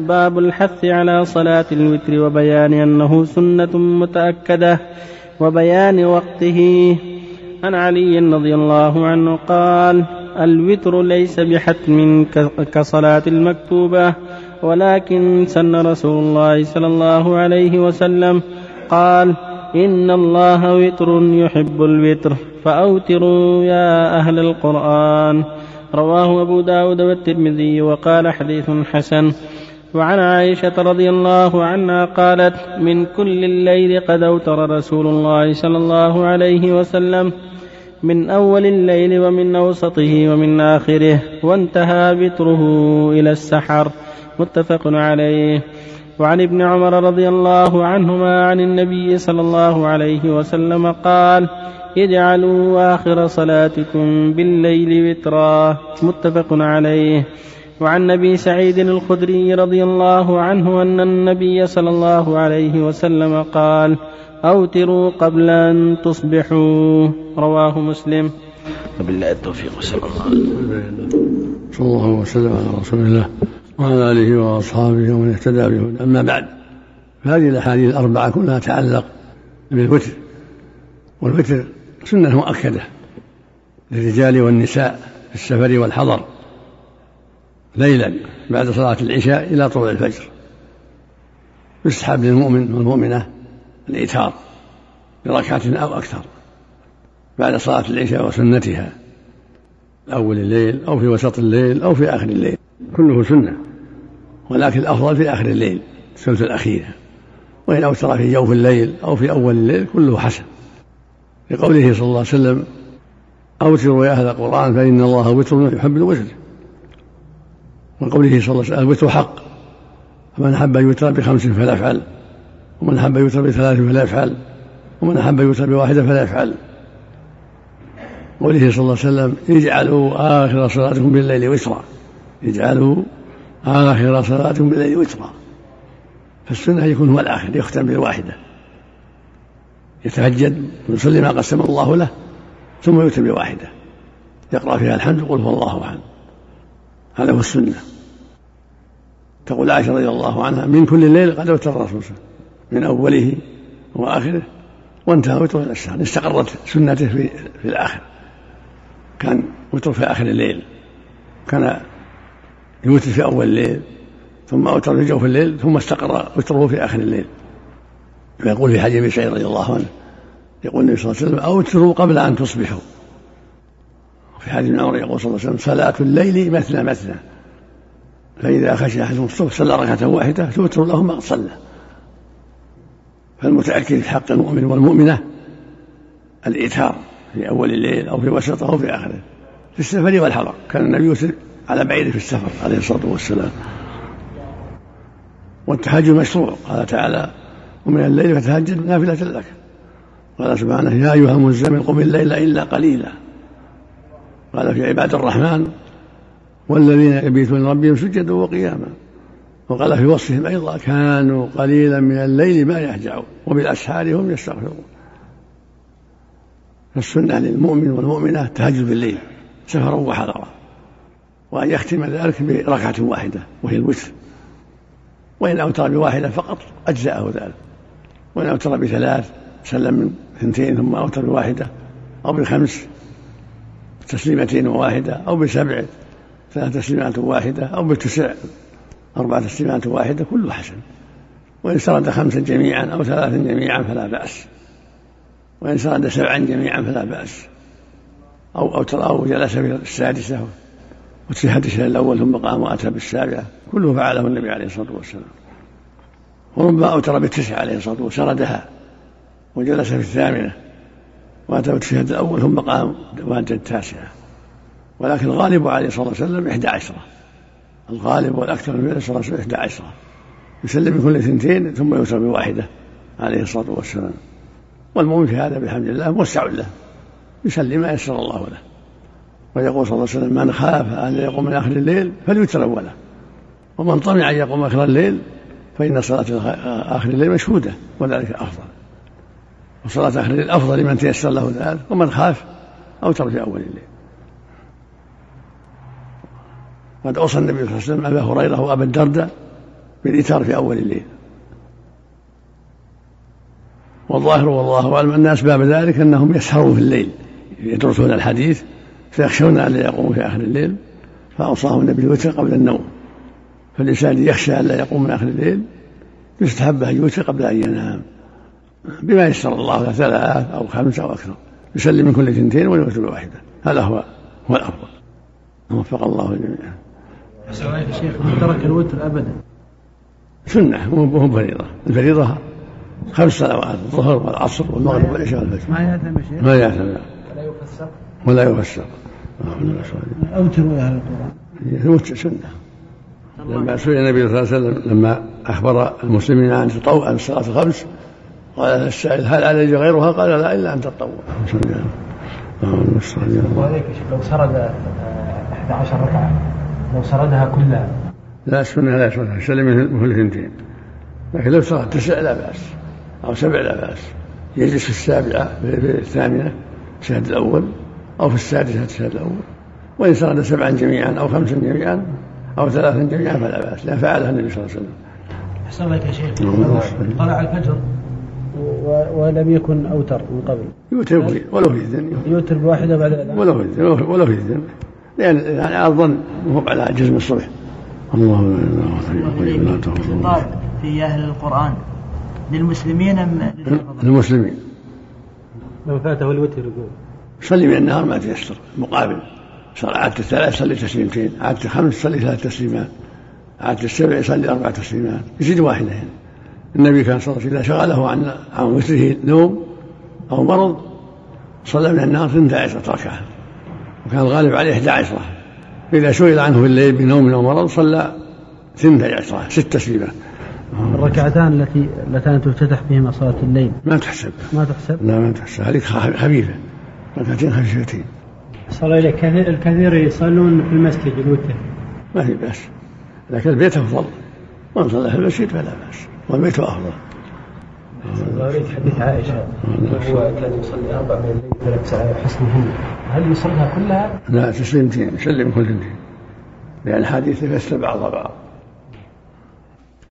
باب الحث على صلاة الوتر وبيان أنه سنة متأكدة وبيان وقته. عن علي رضي الله عنه قال الوتر ليس بحتم كصلاة المكتوبة ولكن سن رسول الله صلى الله عليه وسلم قال إن الله وتر يحب الوتر فأوتروا يا أهل القرآن. رواه أبو داود والترمذي وقال حديث حسن وعن عائشة رضي الله عنها قالت من كل الليل قد أوتر رسول الله صلى الله عليه وسلم من أول الليل ومن أوسطه ومن آخره وانتهى بتره إلى السحر. متفق عليه. وعن ابن عمر رضي الله عنهما عن النبي صلى الله عليه وسلم قال اجعلوا آخر صلاتكم بالليل وترا. متفق عليه. وعن ابي سعيد الخدري رضي الله عنه أن النبي صلى الله عليه وسلم قال أوتروا قبل أن تصبحوا. رواه مسلم. وبالله التوفيق وسلم الله صلى الله وسلم على رسول الله وعلى آله وأصحابه ومن اهتدى به أما بعد فهذه الأحاديث الأربعة كلها تتعلق بالوتر والوتر سنة مؤكدة للرجال والنساء في السفر والحضر. ليلا بعد صلاة العشاء إلى طلوع الفجر. يستحب للمؤمن والمؤمنة الإيتار بركعة أو أكثر بعد صلاة العشاء وسنتها أول الليل أو في وسط الليل أو في آخر الليل. كله سنة ولكن الأفضل في آخر الليل الثلث الأخير وإن أوتر في جوف الليل أو في أول الليل كله حسن. لقوله صلى الله عليه وسلم أوتروا يا أهل القرآن فإن الله وتر يحب الوتر. وقوله صلى الله عليه وسلم الوتر حق. فمن أحب أن يوتر بخمس فلا يفعل. ومن أحب أن يوتر بثلاث فلا يفعل. ومن أحب أن يوتر بواحدة فلا يفعل. قوله صلى الله عليه وسلم اجعلوا آخر صلاتكم بالليل وترا. اجعلوا آخر صلاتكم بالليل وترا. فالسنة يكون هو الآخر يختم بالواحدة. يتهجد ويصلي ما قسم الله له ثم يوتر بواحدة. يقرأ فيها الحمد وقل هو الله أحد. هذا هو السنة. تقول عائشة رضي الله عنها من كل الليل قد أوتر الرسول من أوله وآخره وانتهى وتر إلى السحر استقرت سنته في, في الآخر. كان وتر في آخر الليل. كان يوتر في أول الليل ثم أوتر في جوف الليل ثم استقر وتره في آخر الليل. ويقول في حديث سعيد رضي الله عنه يقول النبي صلى الله عليه وسلم أوتروا قبل أن تصبحوا. في حديث ابن عمر يقول صلى الله عليه وسلم صلاة الليل مثنى مثنى. فإذا خشي أحدهم الصبح صلى ركعة واحدة توتر له ما صلى. فالمتأكد في حق المؤمن والمؤمنة الإيثار في أول الليل أو في وسطه أو في آخره. في السفر والحضر كان النبي يوتر على بعيره في السفر عليه الصلاة والسلام. والتهجد مشروع. قال تعالى ومن الليل فتهجد نافلة لك. قال سبحانه يا أيها المزمل قم الليل إلا قليلا. قال في عباد الرحمن والذين يبيتون ربهم سجدا وقياما. وقال في وصفهم أيضا كانوا قليلا من الليل ما يهجعون وبالأسحار هم يستغفرون. فالسنة للمؤمن والمؤمنة التهجد بالليل سفرا وحضرا وأن يختم ذلك بركعة واحدة وهي الوتر. وإن أوتر بواحدة فقط أجزأه ذلك. وإن أوتر بثلاث سلم من اثنتين ثم أوتر بواحدة أو بخمس تسليمتين وواحدة أو بسبع ثلاث تسليمات واحدة أو بتسع أربع تسليمات واحدة كله حسن. وإن سرد خمسا جميعا أو ثلاثا جميعا فلا بأس. وإن سرد سبعا جميعا فلا بأس. أو أوتر أو جلس في السادسة وتشهد الأول ثم قام وأتى بالسابعة. كله فعله النبي عليه الصلاة والسلام. وربما أوتر بالتسعة عليه الصلاة والسلام. سردها وجلس في الثامنة. وأتى بالتشهد الأول ثم قام وأتى التاسعة. ولكن الغالب عليه الصلاة والسلام إحدى عشرة. الغالب والأكثر من صلى الله عليه إحدى عشرة. يسلم بكل اثنتين ثم يوتر بواحدة عليه الصلاة والسلام. والمؤمن في هذا بحمد الله موسع له. يسلم ما يسر الله له. ويقول صلى الله عليه وسلم من خاف أن يقوم من آخر الليل فليوتر أوله ومن طمع أن يقوم آخر الليل فإن صلاة آخر الليل مشهودة وذلك أفضل. وصلاة آخر الليل أفضل لمن تيسر له ذلك ومن خاف أوتر في أول الليل. قد أوصى النبي صلى الله عليه وسلم أبا هريرة وأبا الدرداء بالإيتار في أول الليل. والظاهر والله أعلم أن أسباب ذلك أنهم يسهرون في الليل يدرسون الحديث فيخشون أن لا يقوموا في آخر الليل فأوصاهم النبي بالوتر قبل النوم. فالإنسان يخشى أن لا يقوم من آخر الليل يستحب أن يوتر قبل أن ينام. بما يسر الله له ثلاث أو خمس أو أكثر. يسلم من كل اثنتين ويوتر بواحدة هذا هو هو الأفضل. وفق الله الجميع. يا شيخ من ترك الوتر أبدا. سنة مو فريضة. الفريضة خمس صلوات الظهر والعصر والمغرب والعشاء والفجر. ما يأثم يا شيخ؟ ما يأثم. ولا يفسر. ولا يفسر. أوتروا يا أهل القرآن. الوتر سنة. لما سئل النبي صلى الله عليه وسلم لما أخبر المسلمين عن تطوع الصلاة الخمس قال السائل هل علي غيرها؟ قال لا إلا أن تطوع وعليك يا شيخ لو سرد آه، 11 ركعة لو سردها كلها. لا السنة لا سنة يسلم من كل اثنتين لكن لو صار تسع لا بأس أو سبع لا بأس. يجلس في السابعة في الثامنة الشهد الأول أو في السادسة الشهد الأول. وإن سرد سبعا جميعا أو خمسا جميعا أو ثلاثا جميعا فلا بأس. لا فعلها النبي صلى الله عليه وسلم. أحسن لك يا شيخ. طلع الفجر. ولم يكن أوتر من قبل. يوتر ولو في إذن يوتر بواحدة بعد الأذان. ولو في إذن ولو في إذن لأن يعني على الظن وهو على جزم الصبح. الله لا في أهل القرآن. للمسلمين أم للحفظة؟ المسلمين من فاته الوتر يقول. صلي من النهار ما تيسر مقابل. صار عادة الثلاث صلي تسليمتين. عادة الخمس صلي ثلاث تسليمات. عادة السبع يصلي أربع تسليمات. يزيد واحدة يعني. النبي كان صلى الله عليه وسلم إذا شغله عن عن وتره نوم أو مرض صلى من النهار 12 ركعة. وكان الغالب عليه 11 إذا سئل عنه في الليل بنوم أو مرض صلى 12 ست تسليمات الركعتان التي اللتان تفتتح بهما صلاة الليل. ما تحسب. ما تحسب؟ لا ما تحسب. هذيك خفيفة. ركعتين خفيفتين. صلى إلى كثير الكثير يصلون في المسجد الوتر. ما في بأس. لكن البيت أفضل. ومن صلى في المسجد فلا بأس. والبيت أفضل. أريد حديث عائشة وهو كان يصلي أربع من الليل ثلاث ساعات حسنهن هل يصليها كلها؟ لا تسليمتين يسلم كل اثنتين لأن الحديث يفسر بعضها بعض